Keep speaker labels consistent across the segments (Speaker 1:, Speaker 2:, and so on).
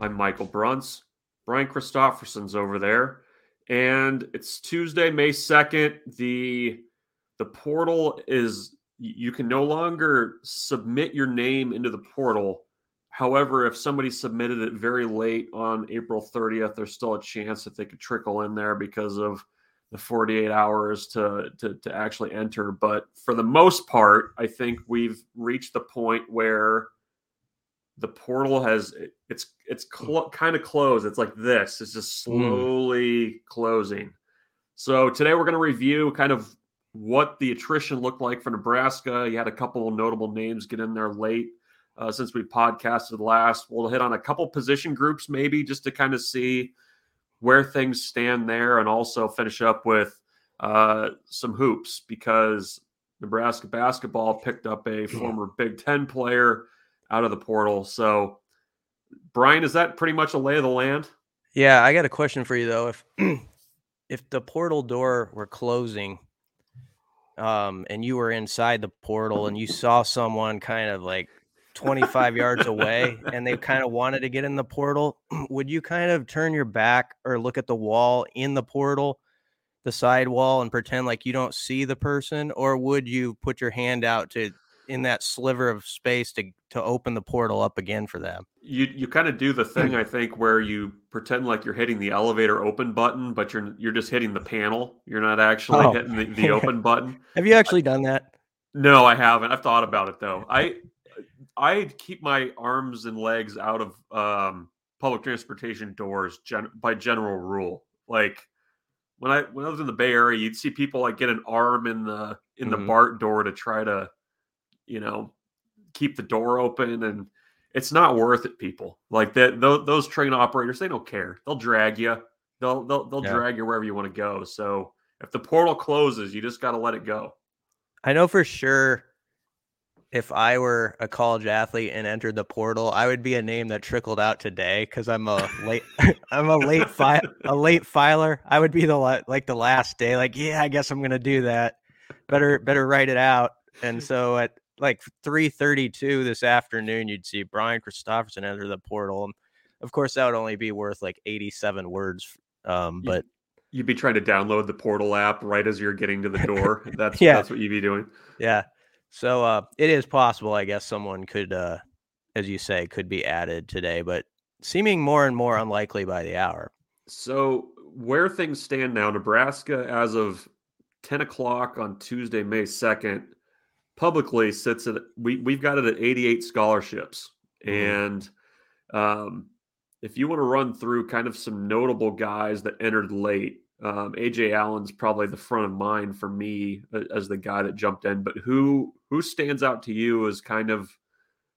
Speaker 1: I'm Michael Bruntz. Brian Christopherson's over there. And it's Tuesday, May 2nd. The the portal is you can no longer submit your name into the portal. However, if somebody submitted it very late on April 30th, there's still a chance that they could trickle in there because of the 48 hours to, to, to actually enter. But for the most part, I think we've reached the point where the portal has it's it's cl- kind of closed. It's like this. It's just hmm. slowly mm. closing. So today we're going to review kind of what the attrition looked like for Nebraska. You had a couple notable names get in there late uh, since we podcasted last. We'll hit on a couple position groups maybe just to kind of see where things stand there, and also finish up with uh, some hoops because Nebraska basketball picked up a former Big Ten player out of the portal. So, Brian, is that pretty much a lay of the land?
Speaker 2: Yeah, I got a question for you though. If if the portal door were closing, um, and you were inside the portal and you saw someone kind of like 25 yards away and they kind of wanted to get in the portal, would you kind of turn your back or look at the wall in the portal, the side wall, and pretend like you don't see the person? Or would you put your hand out to in that sliver of space to to open the portal up again for them.
Speaker 1: You you kind of do the thing I think where you pretend like you're hitting the elevator open button, but you're you're just hitting the panel. You're not actually oh. hitting the, the open button.
Speaker 2: Have you actually done that?
Speaker 1: No, I haven't. I've thought about it though. I I keep my arms and legs out of um, public transportation doors gen- by general rule. Like when I when I was in the Bay Area, you'd see people like get an arm in the in the mm-hmm. BART door to try to you know, keep the door open and it's not worth it people. Like that those train operators they don't care. They'll drag you they'll they'll, they'll yeah. drag you wherever you want to go. So if the portal closes you just got to let it go.
Speaker 2: I know for sure if i were a college athlete and entered the portal i would be a name that trickled out today because i'm a late i'm a late fi- a late filer. I would be the like the last day like yeah i guess i'm gonna do that. Better better write it out. And so at like 332 this afternoon, you'd see Brian Christopherson enter the portal. And of course, that would only be worth like 87 words. Um, but
Speaker 1: you'd be trying to download the portal app right as you're getting to the door. That's yeah. that's what you'd be doing.
Speaker 2: Yeah. So uh, it is possible, I guess, someone could, uh, as you say, could be added today, but seeming more and more unlikely by the hour.
Speaker 1: So where things stand now, Nebraska, as of 10 o'clock on Tuesday, May 2nd, publicly sits at we we've got it at 88 scholarships. Mm-hmm. and um, if you want to run through kind of some notable guys that entered late um, aj allen's probably the front of mind for me as the guy that jumped in but who who stands out to you as kind of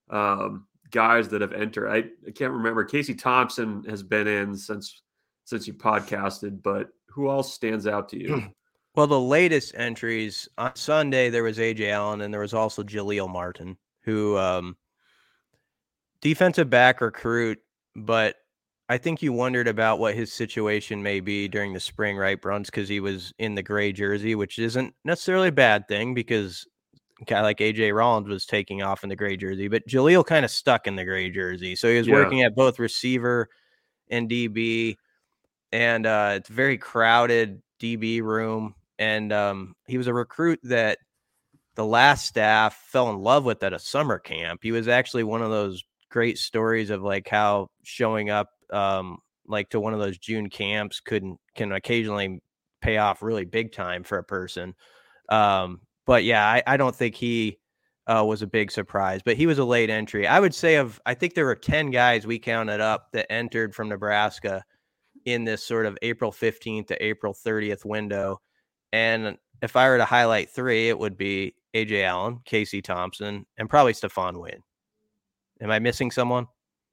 Speaker 1: um, guys that have entered? I, I can't remember. Casey thompson has been in since since you podcasted but who else stands out to you
Speaker 2: Well, the latest entries on Sunday there was AJ Allen and there was also Jaleel Martin, who um, defensive back recruit, but I think you wondered about what his situation may be during the spring, right, Bruns? Because he was in the gray jersey, which isn't necessarily a bad thing because guy like AJ Rollins was taking off in the gray jersey, but Jaleel kind of stuck in the gray jersey. So he was yeah. working at both receiver and DB, and uh, it's very crowded DB room. And um, he was a recruit that the last staff fell in love with at a summer camp. He was actually one of those great stories of like how showing up um, like to one of those June camps could can occasionally pay off really big time for a person. Um, but yeah, I, I don't think he uh, was a big surprise, but he was a late entry. I would say of I think there were 10 guys we counted up that entered from Nebraska in this sort of April 15th to April 30th window. And if I were to highlight three, it would be AJ Allen, Casey Thompson, and probably Stephon Wynn. Am I missing someone?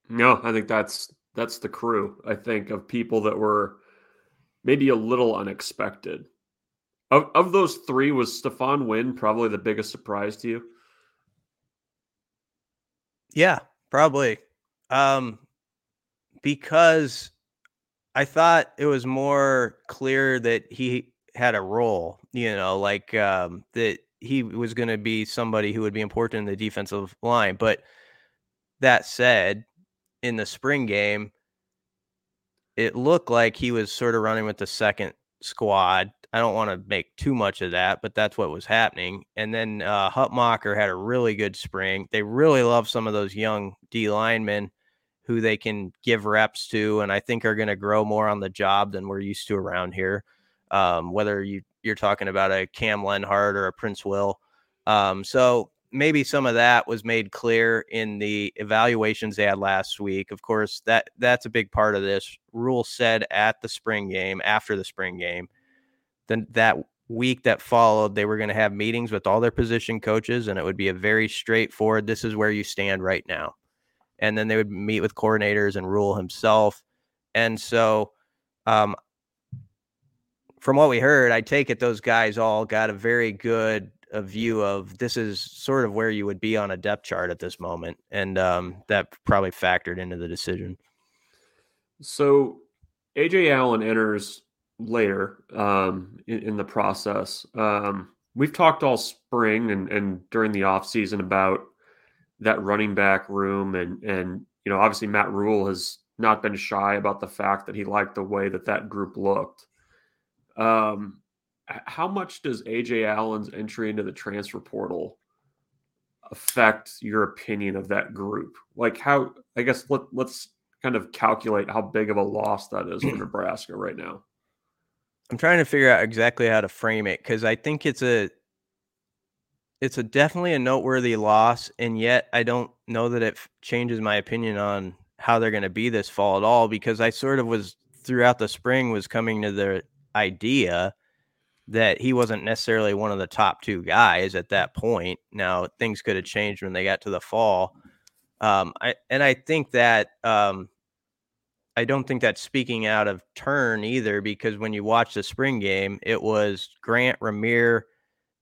Speaker 1: No, I think that's that's the crew. I think of people that were maybe a little unexpected. Of of those three, was Stephon Wynn probably the biggest surprise to you?
Speaker 2: Yeah, probably. Um, because I thought it was more clear that he had a role, you know, like um, that he was going to be somebody who would be important in the defensive line. But that said, in the spring game, it looked like he was sort of running with the second squad. I don't want to make too much of that, but that's what was happening. And then uh, Hutmacher had a really good spring. They really love some of those young D linemen who they can give reps to, and I think are going to grow more on the job than we're used to around here. Um, whether you you're talking about a Cam Lenhart or a Princewill. Um, so maybe some of that was made clear in the evaluations they had last week. Of course, that that's a big part of this. Rhule said at the spring game, after the spring game, then that week that followed, they were going to have meetings with all their position coaches, and it would be a very straightforward. This is where you stand right now, and then they would meet with coordinators and Rhule himself, and so. Um, from what we heard, I take it those guys all got a very good a view of this is sort of where you would be on a depth chart at this moment, and um, that probably factored into the decision.
Speaker 1: So, AJ Allen enters later um, in, in, the process. Um, we've talked all spring and, and during the off season about that running back room, and and you know obviously Matt Rhule has not been shy about the fact that he liked the way that that group looked. Um, how much does AJ Allen's entry into the transfer portal affect your opinion of that group? Like how I guess let, let's kind of calculate how big of a loss that is for Nebraska right now.
Speaker 2: I'm trying to figure out exactly how to frame it because I think it's a it's a definitely a noteworthy loss, and yet I don't know that it changes my opinion on how they're going to be this fall at all because I sort of was throughout the spring was coming to the idea that he wasn't necessarily one of the top two guys at that point. Now things could have changed when they got to the fall. Um, I and I think that um, I don't think that's speaking out of turn either, because when you watch the spring game, it was Grant Rahmir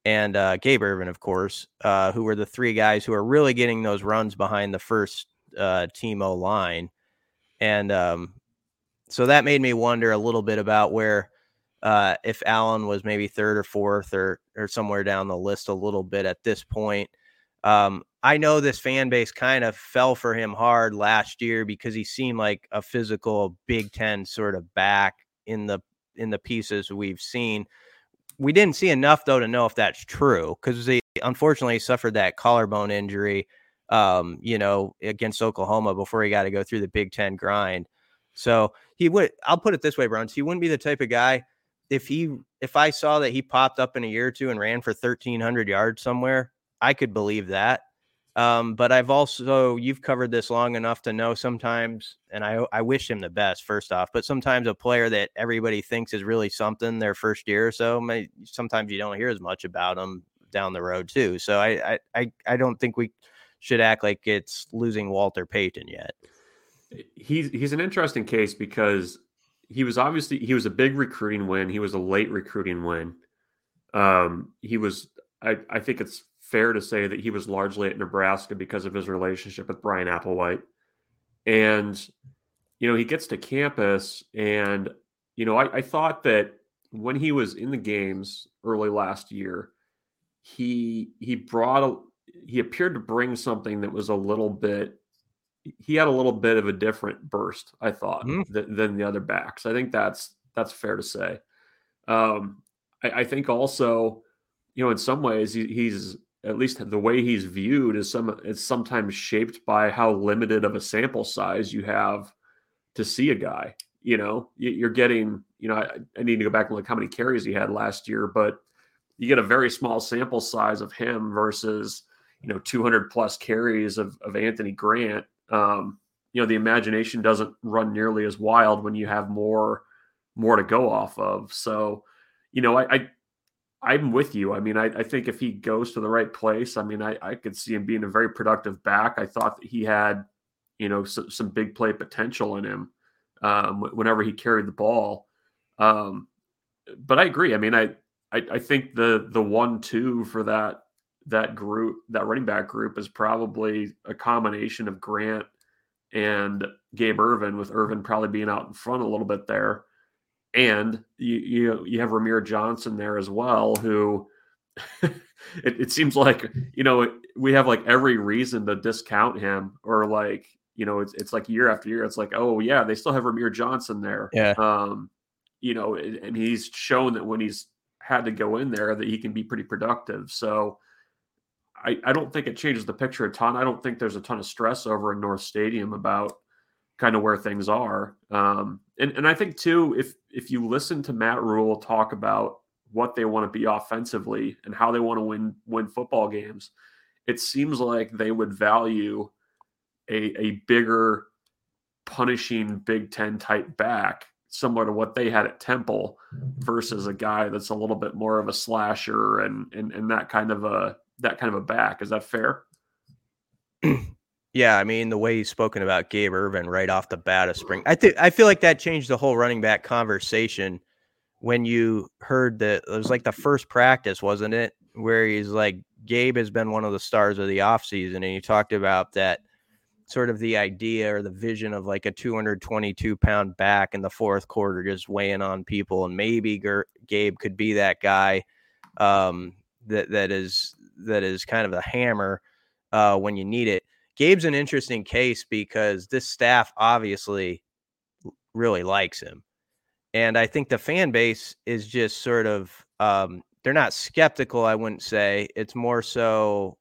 Speaker 2: and uh, Gabe Ervin, of course, uh, who were the three guys who are really getting those runs behind the first uh, team O line, and um, so that made me wonder a little bit about where uh, if Allen was maybe third or fourth or or somewhere down the list a little bit at this point. Um, I know this fan base kind of fell for him hard last year because he seemed like a physical Big Ten sort of back in the in the pieces we've seen. We didn't see enough though to know if that's true because he unfortunately suffered that collarbone injury, um, you know, against Oklahoma before he got to go through the Big Ten grind. So he would. I'll put it this way, Bruns. He wouldn't be the type of guy if he if I saw that he popped up in a year or two and ran for 1300 yards somewhere, I could believe that. Um, but I've also you've covered this long enough to know sometimes, and I I wish him the best first off. But sometimes a player that everybody thinks is really something their first year or so, may, sometimes you don't hear as much about them down the road too. So I I I don't think we should act like it's losing Walter Payton yet.
Speaker 1: He's he's an interesting case because he was obviously he was a big recruiting win. He was a late recruiting win. Um, he was I, I think it's fair to say that he was largely at Nebraska because of his relationship with Bryan Applewhite. And you know, he gets to campus and you know, I, I thought that when he was in the games early last year, he he brought a he appeared to bring something that was a little bit he had a little bit of a different burst i thought mm-hmm. th- than the other backs. I think that's that's fair to say. Um i, I think also you know in some ways he, he's at least the way he's viewed is some it's sometimes shaped by how limited of a sample size you have to see a guy you know? You're getting you know i, I need to go back and look how many carries he had last year but you get a very small sample size of him versus you know 200 plus carries of, of anthony grant um, you know the imagination doesn't run nearly as wild when you have more more to go off of. So you know i, I i'm with you. I mean I, I think if he goes to the right place i mean I, I could see him being a very productive back. I thought that he had you know some, big play potential in him um, whenever he carried the ball. Um, but i agree. I mean i I, I think the the one two for that that group that running back group is probably a combination of Grant and Gabe Ervin, with Ervin probably being out in front a little bit there, and you you you have Rahmir Johnson there as well, who it, it seems like you know we have like every reason to discount him or like you know it's it's like year after year it's like oh yeah they still have Rahmir Johnson there.
Speaker 2: Yeah.
Speaker 1: Um you know and he's shown that when he's had to go in there that he can be pretty productive. So I, I don't think it changes the picture a ton. I don't think there's a ton of stress over in North Stadium about kind of where things are. Um, and, and I think too, if if you listen to Matt Rhule talk about what they want to be offensively and how they want to win win football games, it seems like they would value a, a bigger punishing Big Ten type back similar to what they had at Temple versus a guy that's a little bit more of a slasher and and, and that kind of a that kind of a back. Is that fair?
Speaker 2: Yeah, I mean the way he's spoken about Gabe Ervin right off the bat of spring. I think I feel like that changed the whole running back conversation when you heard that it was like the first practice, wasn't it? Where he's like, Gabe has been one of the stars of the offseason. And he talked about that sort of the idea or the vision of like a 222 pound back in the fourth quarter just weighing on people and maybe gabe could be that guy um, that that is that is kind of a hammer uh, when you need it gabe's an interesting case because this staff obviously really likes him and i think the fan base is just sort of um, they're not skeptical i wouldn't say it's more so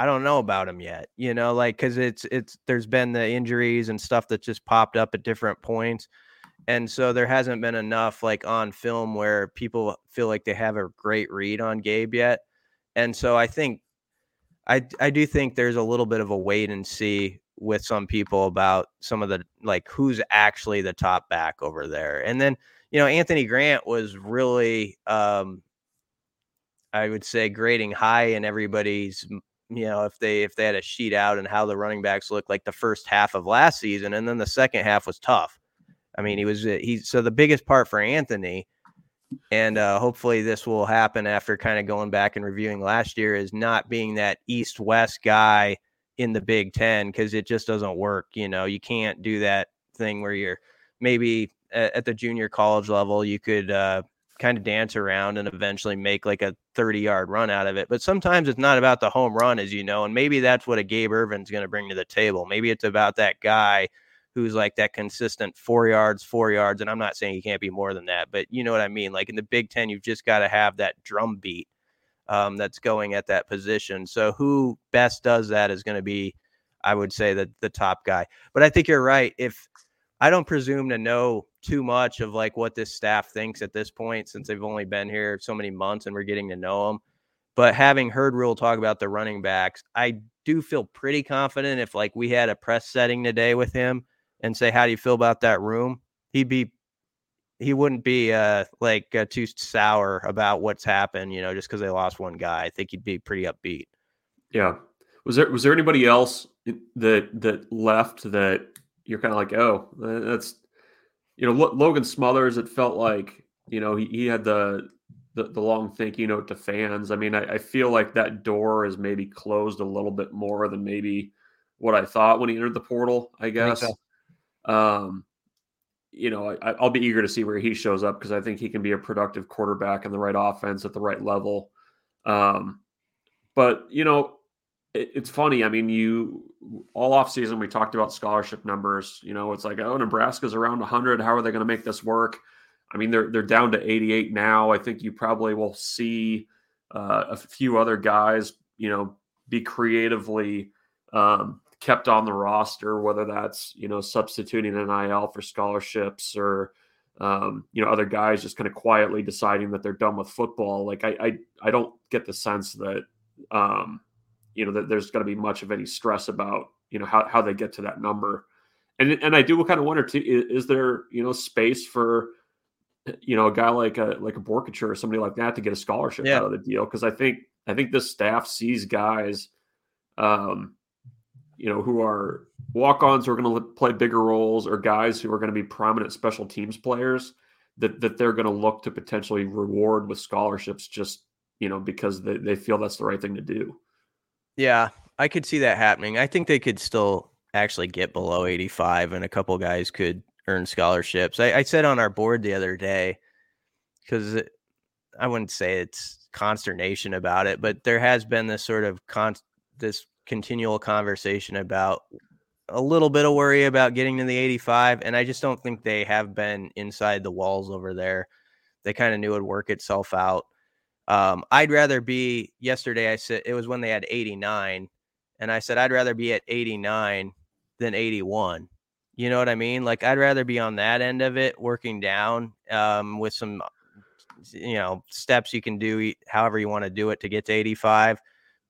Speaker 2: I don't know about him yet. You know, like because it's it's there's been the injuries and stuff that just popped up at different points, and so there hasn't been enough like on film where people feel like they have a great read on Gabe yet. And so I think I I do think there's a little bit of a wait and see with some people about some of the like who's actually the top back over there. And then, you know, Anthony Grant was really um I would say grading high in everybody's you know, if they if they had a sheet out and how the running backs looked like the first half of last season, and then the second half was tough. I mean, he was uh, he so the biggest part for Anthony, and uh, hopefully this will happen after kind of going back and reviewing last year is not being that East West guy in the Big Ten because it just doesn't work. You know, you can't do that thing where you're maybe at, at the junior college level you could uh, kind of dance around and eventually make like a 30 yard run out of it. But sometimes it's not about the home run, as you know, and maybe that's what a Gabe Ervin's going to bring to the table. Maybe it's about that guy who's like that consistent four yards, four yards. And I'm not saying he can't be more than that, but you know what I mean? Like in the Big Ten, you've just got to have that drum beat um, that's going at that position. So who best does that is going to be, I would say, the, the top guy. But I think you're right. If I don't presume to know too much of like what this staff thinks at this point since they've only been here so many months and we're getting to know them. But having heard Rhule talk about the running backs, I do feel pretty confident if like we had a press setting today with him and say, "How do you feel about that room?" He'd be he wouldn't be uh like uh, too sour about what's happened, you know, just because they lost one guy. I think he'd be pretty upbeat.
Speaker 1: Yeah. Was there was there anybody else that that left that you're kind of like, oh, that's you know, Logan Smothers, it felt like, you know, he, he had the, the, the long thank you note to fans. I mean, I, I, feel like that door is maybe closed a little bit more than maybe what I thought when he entered the portal, I guess. I. Um, you know, I, will be eager to see where he shows up because I think he can be a productive quarterback in the right offense at the right level. Um, but you know, it, it's funny. I mean, you all off season we talked about scholarship numbers. You know, it's like oh, Nebraska's around 100. How are they going to make this work? I mean, they're they're down to 88 now. I think you probably will see uh, a few other guys, you know, be creatively um, kept on the roster, whether that's you know substituting an IL for scholarships or um, you know other guys just kind of quietly deciding that they're done with football. Like I I, I don't get the sense that um, you know that there's going to be much of any stress about you know how how they get to that number. And and I do kind of wonder too is, is there you know space for you know a guy like a like a Boerkircher or somebody like that to get a scholarship yeah. out of the deal because I think I think this staff sees guys um, you know, who are walk-ons who are going to play bigger roles or guys who are going to be prominent special teams players that that they're going to look to potentially reward with scholarships just you know because they, they feel that's the right thing to do.
Speaker 2: Yeah i could see that happening. I think they could still actually get below 85 and a couple guys could earn scholarships. I, I said on our board the other day because i wouldn't say it's consternation about it but there has been this sort of con this continual conversation about a little bit of worry about getting to the 85 and i just don't think they have been inside the walls over there. They kind of knew it would work itself out. Um, i'd rather be yesterday i said it was when they had 89 and i said i'd rather be at 89 than 81 you know what i mean? Like i'd rather be on that end of it working down um, with some you know steps you can do however you want to do it to get to 85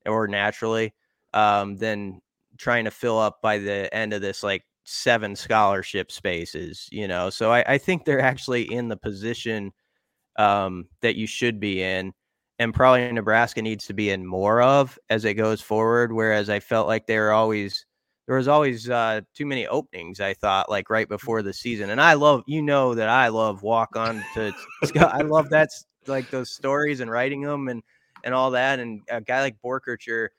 Speaker 2: or naturally um, than trying to fill up by the end of this like seven scholarship spaces, you know. So I, I think they're actually in the position um, that you should be in, and probably Nebraska needs to be in more of as it goes forward. Whereas I felt like they were always there was always uh, too many openings. I thought like right before the season, and I love you know that I love walk on to I love that like those stories and writing them and and all that. And a guy like Boerkircher –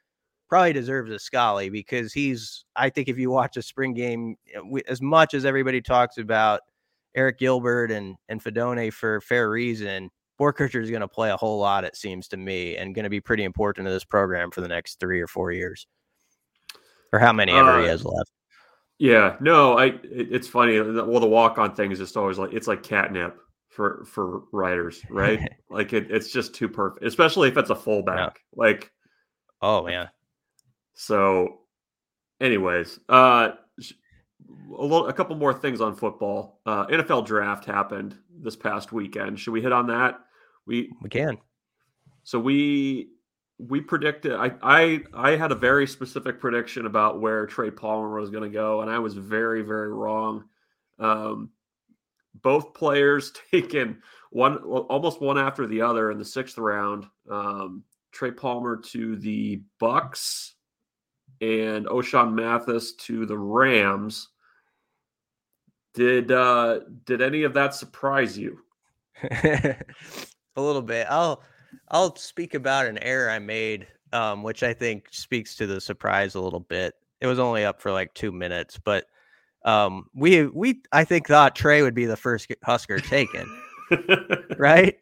Speaker 2: probably deserves a Scully because he's. I think if you watch a spring game, we, as much as everybody talks about Arik Gilbert and and Fidone for fair reason, Boerkircher is going to play a whole lot. It seems to me, and going to be pretty important to this program for the next three or four years, or how many ever uh, he has left.
Speaker 1: Yeah, no, I. It, it's funny. Well, the walk on thing is just always like it's like catnip for for writers, right? like it, it's just too perfect, especially if it's a fullback. Yeah. Like,
Speaker 2: oh yeah,
Speaker 1: so, anyways, uh, a little, a couple more things on football. Uh, NFL draft happened this past weekend. Should we hit on that? We
Speaker 2: we can.
Speaker 1: So we we predicted. I I I had a very specific prediction about where Trey Palmer was going to go, and I was very very wrong. Um, both players taken one almost one after the other in the sixth round. Um, Trey Palmer to the Bucks and Ochaun Mathis to the Rams. Did uh did any of that surprise you?
Speaker 2: a little bit. I'll I'll speak about an error I made, um, which I think speaks to the surprise a little bit. It was only up for like two minutes, but um, we we I think thought Trey would be the first Husker taken, right?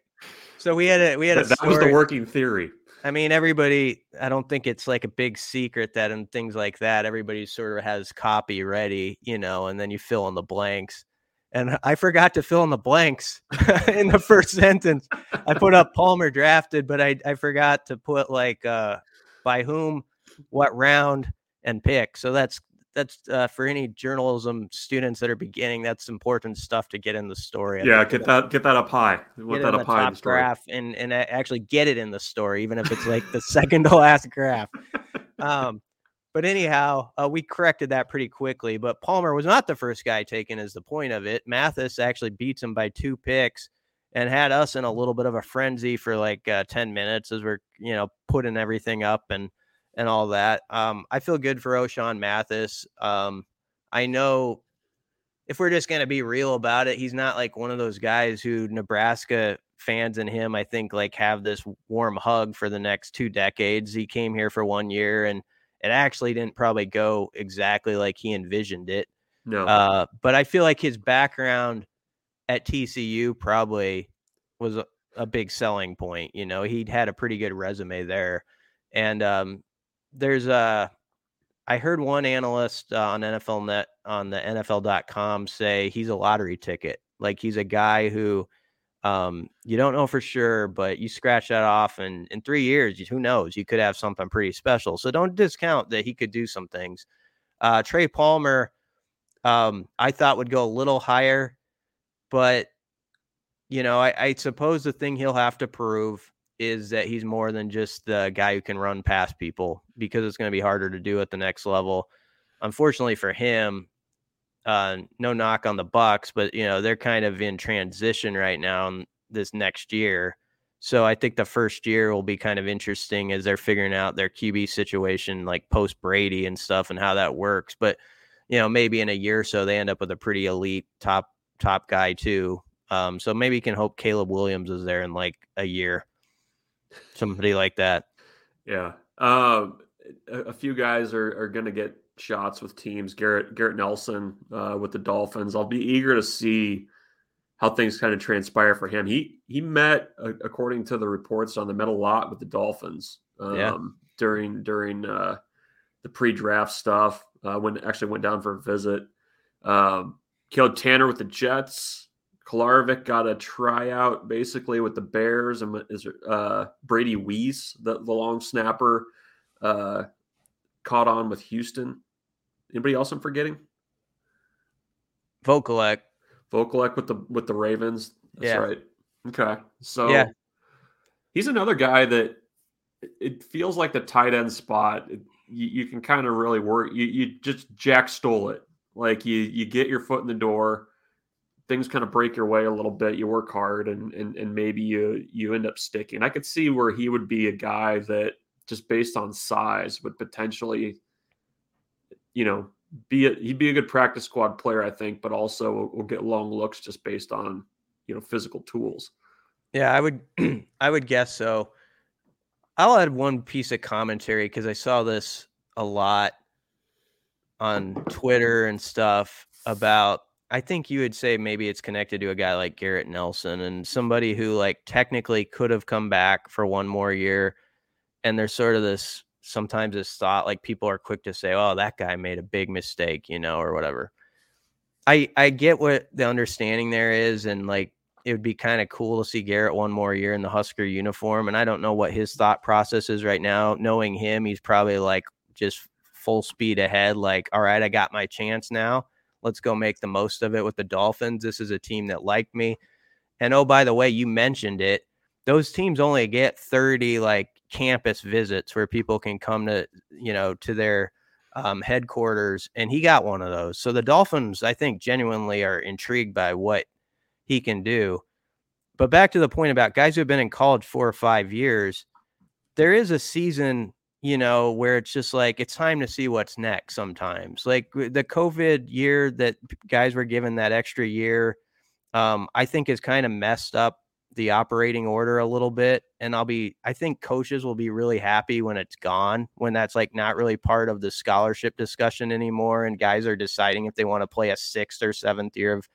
Speaker 2: So we had a we had a
Speaker 1: that story. was the working theory.
Speaker 2: I mean, everybody, I don't think it's like a big secret that and things like that, everybody sort of has copy ready, you know, and then you fill in the blanks. And I forgot to fill in the blanks in the first sentence. I put up Palmer drafted, but I, I forgot to put like uh, by whom, what round, and pick. So that's that's uh, for any journalism students that are beginning. That's important stuff to get in the story.
Speaker 1: yeah, get that get that up high.
Speaker 2: Get that up high in the graph and and actually get it in the story, even if it's like the second to last graph. Um, but anyhow, uh, we corrected that pretty quickly. But Palmer was not the first guy taken, is the point of it. Mathis actually beats him by two picks and had us in a little bit of a frenzy for like uh, 10 minutes as we're, you know, putting everything up and and all that. Um, I feel good for Ochaun Mathis. Um, I know if we're just going to be real about it, he's not like one of those guys who Nebraska fans and him, I think, like have this warm hug for the next two decades. He came here for one year and it actually didn't probably go exactly like he envisioned it.
Speaker 1: No.
Speaker 2: Uh, but I feel like his background at TCU probably was a, a big selling point. You know, he'd had a pretty good resume there And um, there's a, I heard one analyst uh, on NFL Net on the NFL.com say he's a lottery ticket. Like he's a guy who um, you don't know for sure, but you scratch that off, and in three years, who knows? You could have something pretty special. So don't discount that he could do some things. Uh, Trey Palmer, um, I thought would go a little higher, but you know, I, I suppose the thing he'll have to prove is that he's more than just the guy who can run past people because it's going to be harder to do at the next level. Unfortunately for him, uh, no knock on the Bucks, but you know they're kind of in transition right now this next year. So I think the first year will be kind of interesting as they're figuring out their QB situation, like post Brady and stuff, and how that works. But you know, maybe in a year or so they end up with a pretty elite top top guy too. Um, so maybe you can hope Caleb Williams is there in like a year somebody like that.
Speaker 1: Yeah. Um, a, a, few guys are, are going to get shots with teams. Garrett Garrett Nelson uh, with the Dolphins. I'll be eager to see how things kind of transpire for him. He he met, uh, according to the reports, on the met a lot with the Dolphins um, yeah. during during uh, the pre-draft stuff. Uh, when actually went down for a visit. Um, Caleb Tannor with the Jets. Kolarevic got a tryout basically with the Bears, and is uh, Brady Weas, the, the long snapper, uh, caught on with Houston. Anybody else I'm forgetting?
Speaker 2: Vokolek.
Speaker 1: Vokolek with the with the Ravens. That's yeah. right. Okay, so yeah. he's another guy that it feels like the tight end spot. It, you, you, can kind of really work. You you just Jack stole it. Like you you get your foot in the door things kind of break your way a little bit. You work hard, and and and maybe you you end up sticking. I could see where he would be a guy that just based on size would potentially, you know, be a, he'd be a good practice squad player, I think, but also will, will get long looks just based on you know physical tools.
Speaker 2: Yeah, I would I would guess so. I'll add one piece of commentary because I saw this a lot on Twitter and stuff about I think you would say maybe it's connected to a guy like Garrett Nelson and somebody who like technically could have come back for one more year. And there's sort of this sometimes this thought like people are quick to say, oh, that guy made a big mistake, you know, or whatever. I I get what the understanding there is, and like it would be kind of cool to see Garrett one more year in the Husker uniform. And I don't know what his thought process is right now. Knowing him, he's probably like just full speed ahead, like, all right, I got my chance now Let's go make the most of it with the Dolphins. This is a team that liked me. And oh, by the way, you mentioned it. Those teams only get 30 like campus visits where people can come to, you know, to their um, headquarters. And he got one of those. So the Dolphins, I think, genuinely are intrigued by what he can do. But back to the point about guys who have been in college four or five years, there is a season you know, where it's just like it's time to see what's next sometimes. Like the COVID year that guys were given that extra year, um, I think has kind of messed up the operating order a little bit. And I'll be, I think coaches will be really happy when it's gone, when that's like not really part of the scholarship discussion anymore. And guys are deciding if they want to play a sixth or seventh year of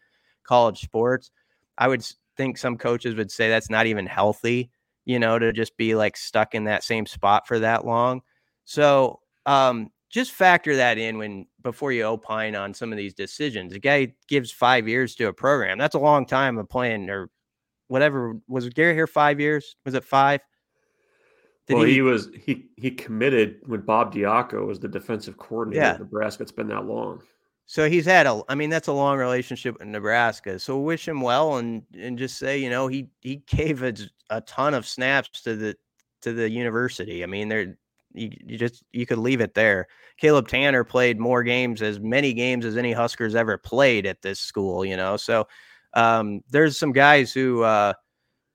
Speaker 2: college sports. I would think some coaches would say that's not even healthy you know, to just be like stuck in that same spot for that long. So um, just factor that in when before you opine on some of these decisions. A guy gives five years to a program. That's a long time of playing or whatever. Was Garrett here five years? Was it five?
Speaker 1: Did well, he, he, was he he committed when Bob Diaco was the defensive coordinator yeah. Nebraska. It's been that long.
Speaker 2: So he's had a, I mean, that's a long relationship with Nebraska. So wish him well and and just say, you know, he he gave a, a ton of snaps to the to the university. I mean, there you, you just you could leave it there. Caleb Tannor played more games, as many games as any Huskers ever played at this school. You know, so um, there's some guys who uh,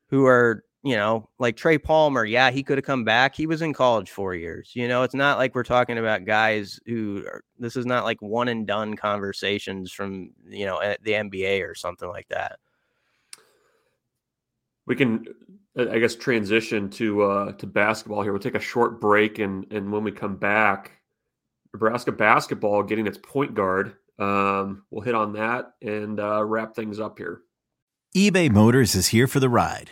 Speaker 2: who are you know, like Trey Palmer, yeah, he could have come back. He was in college four years. You know, it's not like we're talking about guys who are, this is not like one and done conversations from, you know, the NBA or something like that.
Speaker 1: We can, uh, I guess, transition to uh, to basketball here. We'll take a short break, and and when we come back, Nebraska basketball getting its point guard. Um, we'll hit on that and uh, wrap things up here.
Speaker 3: eBay Motors is here for the ride.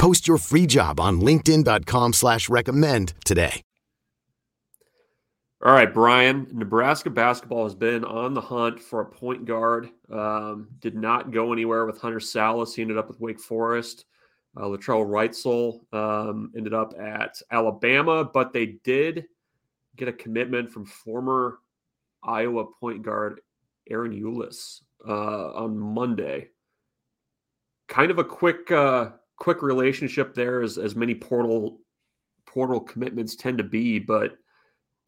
Speaker 4: Post your free job on LinkedIn.com slash recommend today.
Speaker 1: All right, Brian. Nebraska basketball has been on the hunt for a point guard. Um, did not go anywhere with Hunter Sallis. He ended up with Wake Forest. Uh, Latrell Wrightsell um, ended up at Alabama, but they did get a commitment from former Iowa point guard Ahron Ulis uh, on Monday. Kind of a quick, uh, quick relationship there, as as many portal portal commitments tend to be. But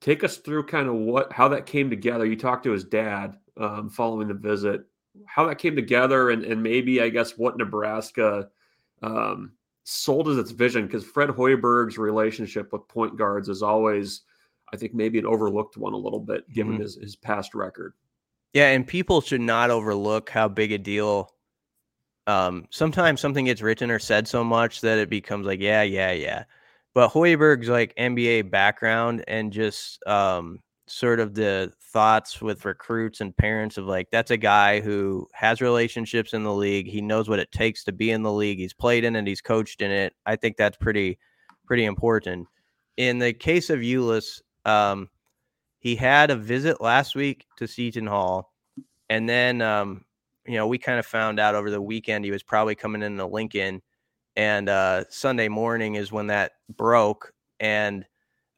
Speaker 1: take us through kind of what how that came together. You talked to his dad um, following the visit, how that came together, and and maybe I guess what Nebraska um, sold as its vision because Fred Hoiberg's relationship with point guards is always, I think, maybe an overlooked one a little bit given mm-hmm. his, his past record.
Speaker 2: Yeah, and people should not overlook how big a deal. Um, sometimes something gets written or said so much that it becomes like, yeah, yeah, yeah. But Hoiberg's like NBA background and just um, sort of the thoughts with recruits and parents of like that's a guy who has relationships in the league. He knows what it takes to be in the league. He's played in it. He's coached in it. I think that's pretty pretty important. In the case of Ulis, um, he had a visit last week to Seton Hall. And then um, you know we kind of found out over the weekend he was probably coming into Lincoln and uh, Sunday morning is when that broke and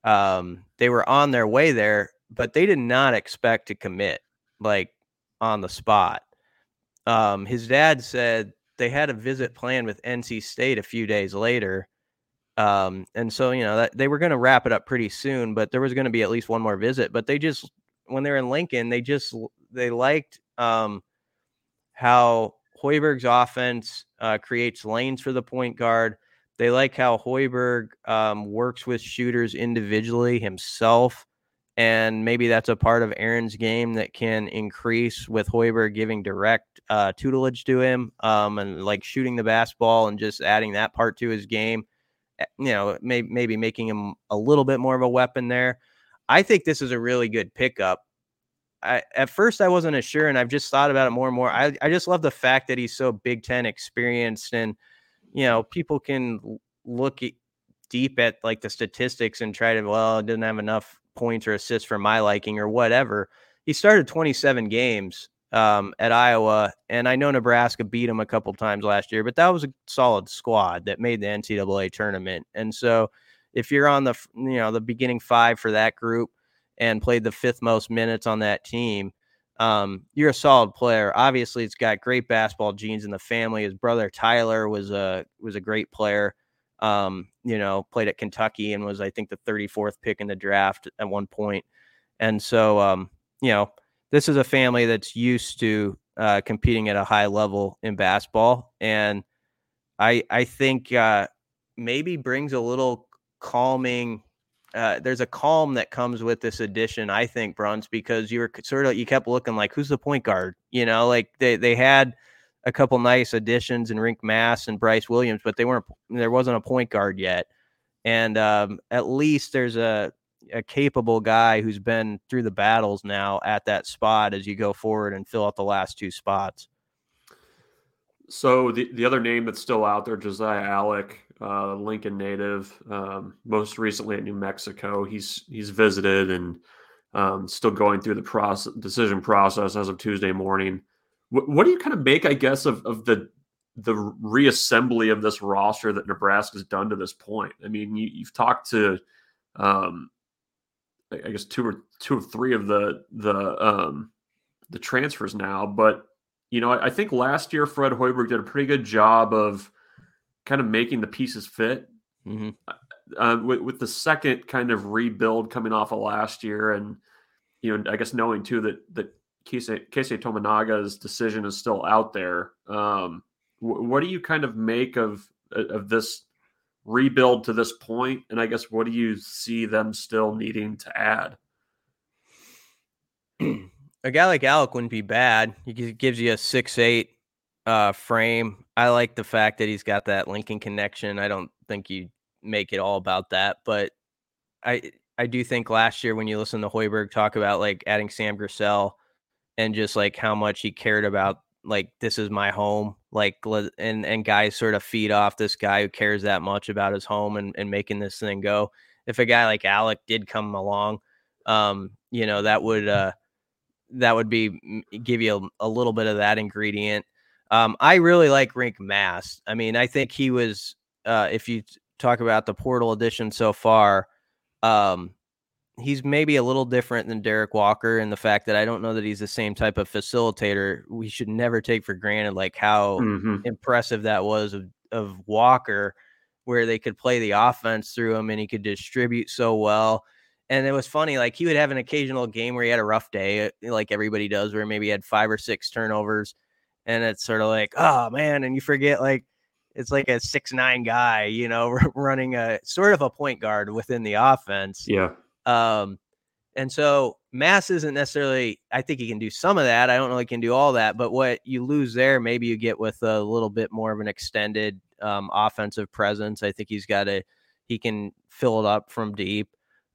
Speaker 2: um, they were on their way there but they did not expect to commit like on the spot. Um, his dad said they had a visit planned with NC State a few days later. Um, and so, you know, that they were going to wrap it up pretty soon, but there was going to be at least one more visit. But they just, when they're in Lincoln, they just, they liked um, how Hoiberg's offense uh, creates lanes for the point guard. They like how Hoiberg um, works with shooters individually himself and maybe that's a part of Ahron's game that can increase with Hoiberg giving direct uh, tutelage to him, um, and like shooting the basketball and just adding that part to his game. Eh, you know, maybe maybe making him a little bit more of a weapon there. I think this is a really good pickup. I, at first, I wasn't as sure, and I've just thought about it more and more. I, I just love the fact that he's so Big Ten experienced, and you know, people can look at, deep at like the statistics and try to well, it didn't have enough points or assists for my liking or whatever. He started 27 games um, at Iowa, and I know Nebraska beat him a couple times last year, but that was a solid squad that made the NCAA tournament. And so, if you're on the you know the beginning five for that group and played the fifth most minutes on that team, um, you're a solid player. Obviously, it's got great basketball genes in the family. His brother Tyler was a was a great player um, you know, played at Kentucky and was, I think, the 34th pick in the draft at one point. And so, um, you know, this is a family that's used to uh, competing at a high level in basketball. And I, I think uh, maybe brings a little calming. Uh, there's a calm that comes with this addition, I think, Bruns, because you were sort of you kept looking like who's the point guard, you know, like they they had a couple nice additions in Rienk Mast and Brice Williams, but they weren't. There wasn't a point guard yet, and um, at least there's a a capable guy who's been through the battles now at that spot as you go forward and fill out the last two spots.
Speaker 1: So the, the other name that's still out there, Josiah Allick, uh, Lincoln native, um, most recently at New Mexico. He's he's visited and um, still going through the process decision process as of Tuesday morning. What, what do you kind of make, I guess, of of the the reassembly of this roster that Nebraska's done to this point? I mean, you, you've talked to, um, I guess two or two or three of the the um, the transfers now, but you know, I, I think last year Fred Hoiberg did a pretty good job of kind of making the pieces fit. Mm-hmm. Uh, with, with, the second kind of rebuild coming off of last year, and you know, I guess knowing too that that Keisei, Keisei Tominaga's decision is still out there. Um, wh- what do you kind of make of of this rebuild to this point? And I guess what do you see them still needing to add?
Speaker 2: a guy like Allick wouldn't be bad. He gives you a six eight uh, frame. I like the fact that he's got that Lincoln connection. I don't think you make it all about that, but I I do think last year when you listen to Hoiberg talk about like adding Sam Griesel and just like how much he cared about like this is my home, like and and guys sort of feed off this guy who cares that much about his home and and making this thing go. If a guy like Allick did come along, um, you know that would uh that would be give you a, a little bit of that ingredient. Um, I really like Rienk Mast. I mean, I think he was. Uh, if you talk about the portal edition so far, um, he's maybe a little different than Derrick Walker in the fact that I don't know that he's the same type of facilitator. We should never take for granted like how mm-hmm. impressive that was of, of Walker, where they could play the offense through him and he could distribute so well. And it was funny, like he would have an occasional game where he had a rough day, like everybody does, where maybe he had five or six turnovers. And it's sort of like, oh man, and you forget like it's like a six nine guy, you know, running a sort of a point guard within the offense.
Speaker 1: Yeah.
Speaker 2: Um, and so Mast isn't necessarily, I think he can do some of that. I don't know he can do all that, but what you lose there, maybe you get with a little bit more of an extended um, offensive presence. I think he's got a, he can fill it up from deep.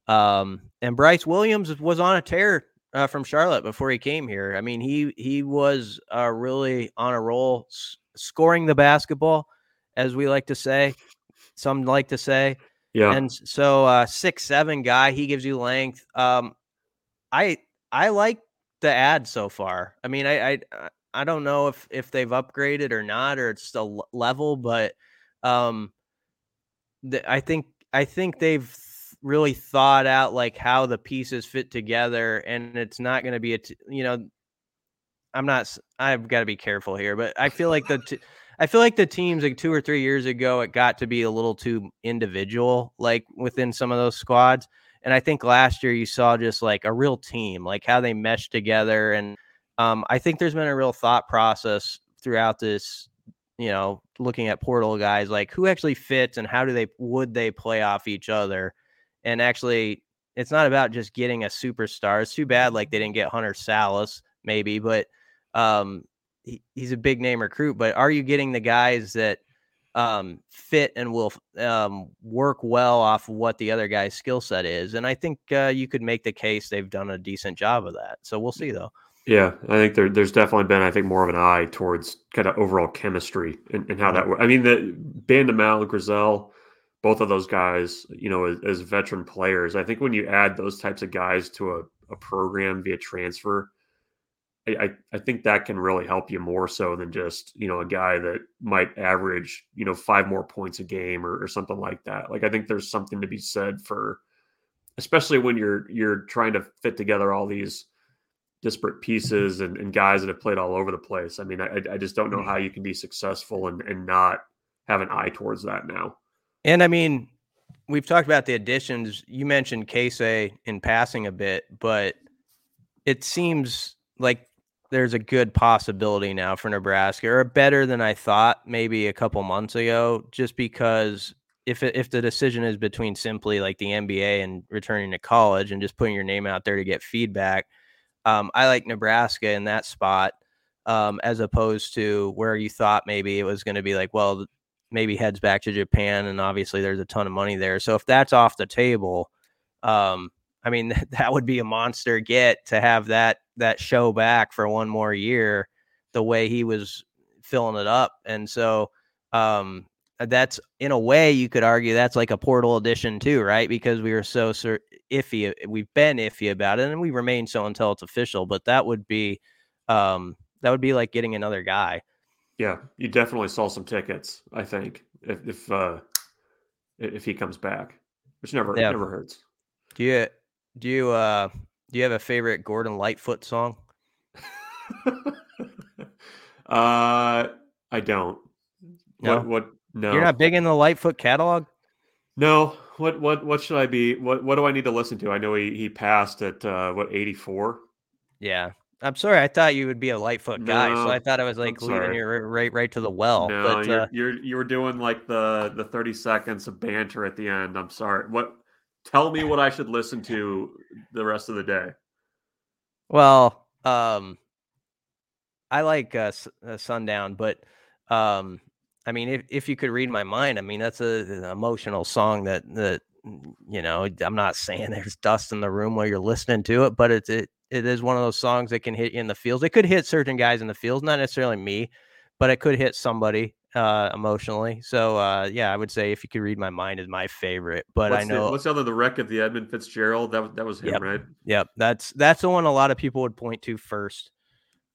Speaker 2: Um, and Brice Williams was on a tear uh, from Charlotte before he came here. I mean, he he was uh, really on a roll, s- scoring the basketball, as we like to say. Some like to say,
Speaker 1: yeah.
Speaker 2: And so, uh, six seven guy, he gives you length. Um, I I like the ad so far. I mean, I I I don't know if if they've upgraded or not, or it's still level, but um, the, I think I think they've really thought out like how the pieces fit together and it's not going to be a t- you know i'm not i've got to be careful here but i feel like the t- i feel like the teams like two or three years ago it got to be a little too individual like within some of those squads and i think last year you saw just like a real team like how they meshed together and um, i think there's been a real thought process throughout this you know looking at portal guys like who actually fits and how do they would they play off each other and actually it's not about just getting a superstar. It's too bad like they didn't get Hunter Sallis maybe, but um he, he's a big name recruit, but are you getting the guys that um fit and will um work well off what the other guy's skill set is? And I think uh, you could make the case they've done a decent job of that. So we'll see though.
Speaker 1: Yeah, I think there, there's definitely been, I think, more of an eye towards kind of overall chemistry and, and how that works. I mean, the Bandoumel, Griesel, both of those guys, you know, as, as, veteran players. I think when you add those types of guys to a, a program via transfer, I, I, I think that can really help you more so than just, you know, a guy that might average, you know, five more points a game or, or something like that. Like I think there's something to be said for especially when you're you're trying to fit together all these disparate pieces and, and guys that have played all over the place. I mean, I, I just don't know mm. how you can be successful and, and not have an eye towards that now.
Speaker 2: And I mean, we've talked about the additions. You mentioned Keisei in passing a bit, but it seems like there's a good possibility now for Nebraska, or better than I thought maybe a couple months ago, just because if if the decision is between simply like the NBA and returning to college and just putting your name out there to get feedback, um, I like Nebraska in that spot um, as opposed to where you thought maybe it was going to be like, well, maybe heads back to Japan, and obviously there's a ton of money there. So if that's off the table, um, I mean, that would be a monster get to have that that show back for one more year, the way he was filling it up. And so, um, that's in a way you could argue that's like a portal edition too, right? Because we were so sur- iffy, we've been iffy about it, and we remain so until it's official. But that would be, um, that would be like getting another guy.
Speaker 1: Yeah, you definitely saw some tickets. I think if if uh, if he comes back, which never yeah. never hurts.
Speaker 2: Do you do you uh do you have a favorite Gordon Lightfoot song?
Speaker 1: uh, I don't.
Speaker 2: No.
Speaker 1: What what no.
Speaker 2: You're not big in the Lightfoot catalog?
Speaker 1: No. What what what should I be? What what do I need to listen to? I know he he passed at uh what 84.
Speaker 2: Yeah. I'm sorry. I thought you would be a Lightfoot guy, no, so I thought I was like leading you right right to the well.
Speaker 1: No,
Speaker 2: but,
Speaker 1: you're, uh, you're you were doing like the the 30 seconds of banter at the end. I'm sorry. What? Tell me what I should listen to the rest of the day.
Speaker 2: Well, um, I like uh, uh Sundown, but um, I mean, if, if you could read my mind, I mean, that's a, an emotional song that, that, you know, I'm not saying there's dust in the room while you're listening to it, but it's, it, it is one of those songs that can hit you in the fields. It could hit certain guys in the fields, not necessarily me, but it could hit somebody uh, emotionally. So uh, yeah, I would say if you could read my mind is my favorite. But
Speaker 1: what's
Speaker 2: I know
Speaker 1: the, what's the other the wreck of the Edmund Fitzgerald. That was that was him,
Speaker 2: yep,
Speaker 1: right?
Speaker 2: Yep. That's that's the one a lot of people would point to first.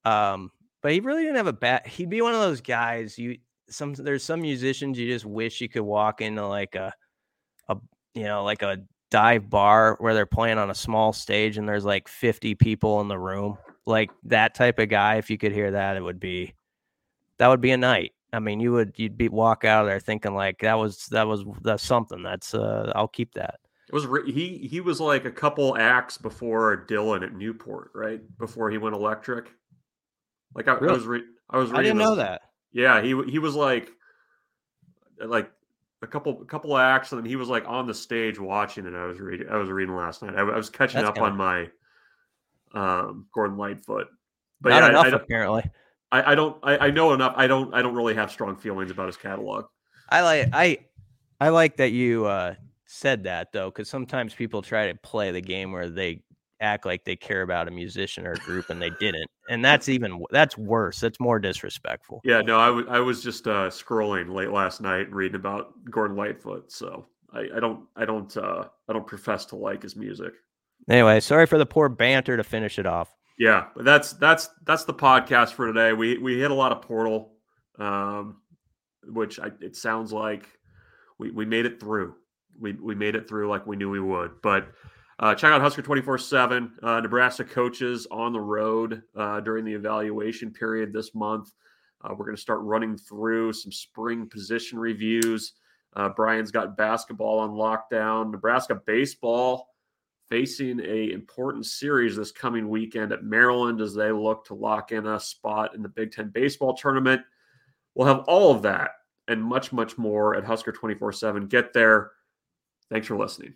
Speaker 2: Um, but he really didn't have a bat. He'd be one of those guys you some there's some musicians you just wish you could walk into like a a you know like a dive bar where they're playing on a small stage and there's like 50 people in the room like that type of guy if you could hear that it would be that would be a night. I mean you would you'd be walk out of there thinking like that was that was that's something that's uh i'll keep that.
Speaker 1: It was he he was like a couple acts before dylan at newport right? Before he went electric? Like i, really? I was re- i was
Speaker 2: i didn't know that.
Speaker 1: Yeah, he he was like like a couple a couple of acts, and then he was like on the stage watching it. I was reading I was reading last night. I, I was catching That's up on my um, Gordon Lightfoot,
Speaker 2: but not yeah, enough I, I apparently.
Speaker 1: I, I don't I, I know enough. I don't I don't really have strong feelings about his catalog.
Speaker 2: I like I I like that you uh, said that though, because sometimes people try to play the game where they act like they care about a musician or a group and they didn't and that's even that's worse that's more disrespectful.
Speaker 1: Yeah no I, w- I was I was just uh scrolling late last night reading about gordon lightfoot so i, I don't i don't uh i don't profess to like his music.
Speaker 2: Anyway sorry for the poor banter to finish it off.
Speaker 1: Yeah but that's that's that's the podcast for today. We we hit a lot of portal um which I, it sounds like we we made it through. We we made it through like we knew we would but uh, check out Husker 24 uh, 7. Nebraska coaches on the road uh, during the evaluation period this month. Uh, we're going to start running through some spring position reviews. Uh, Brian's got basketball on lockdown. Nebraska baseball facing a important series this coming weekend at Maryland as they look to lock in a spot in the Big Ten baseball tournament. We'll have all of that and much, much more at Husker 24 7. Get there. Thanks for listening.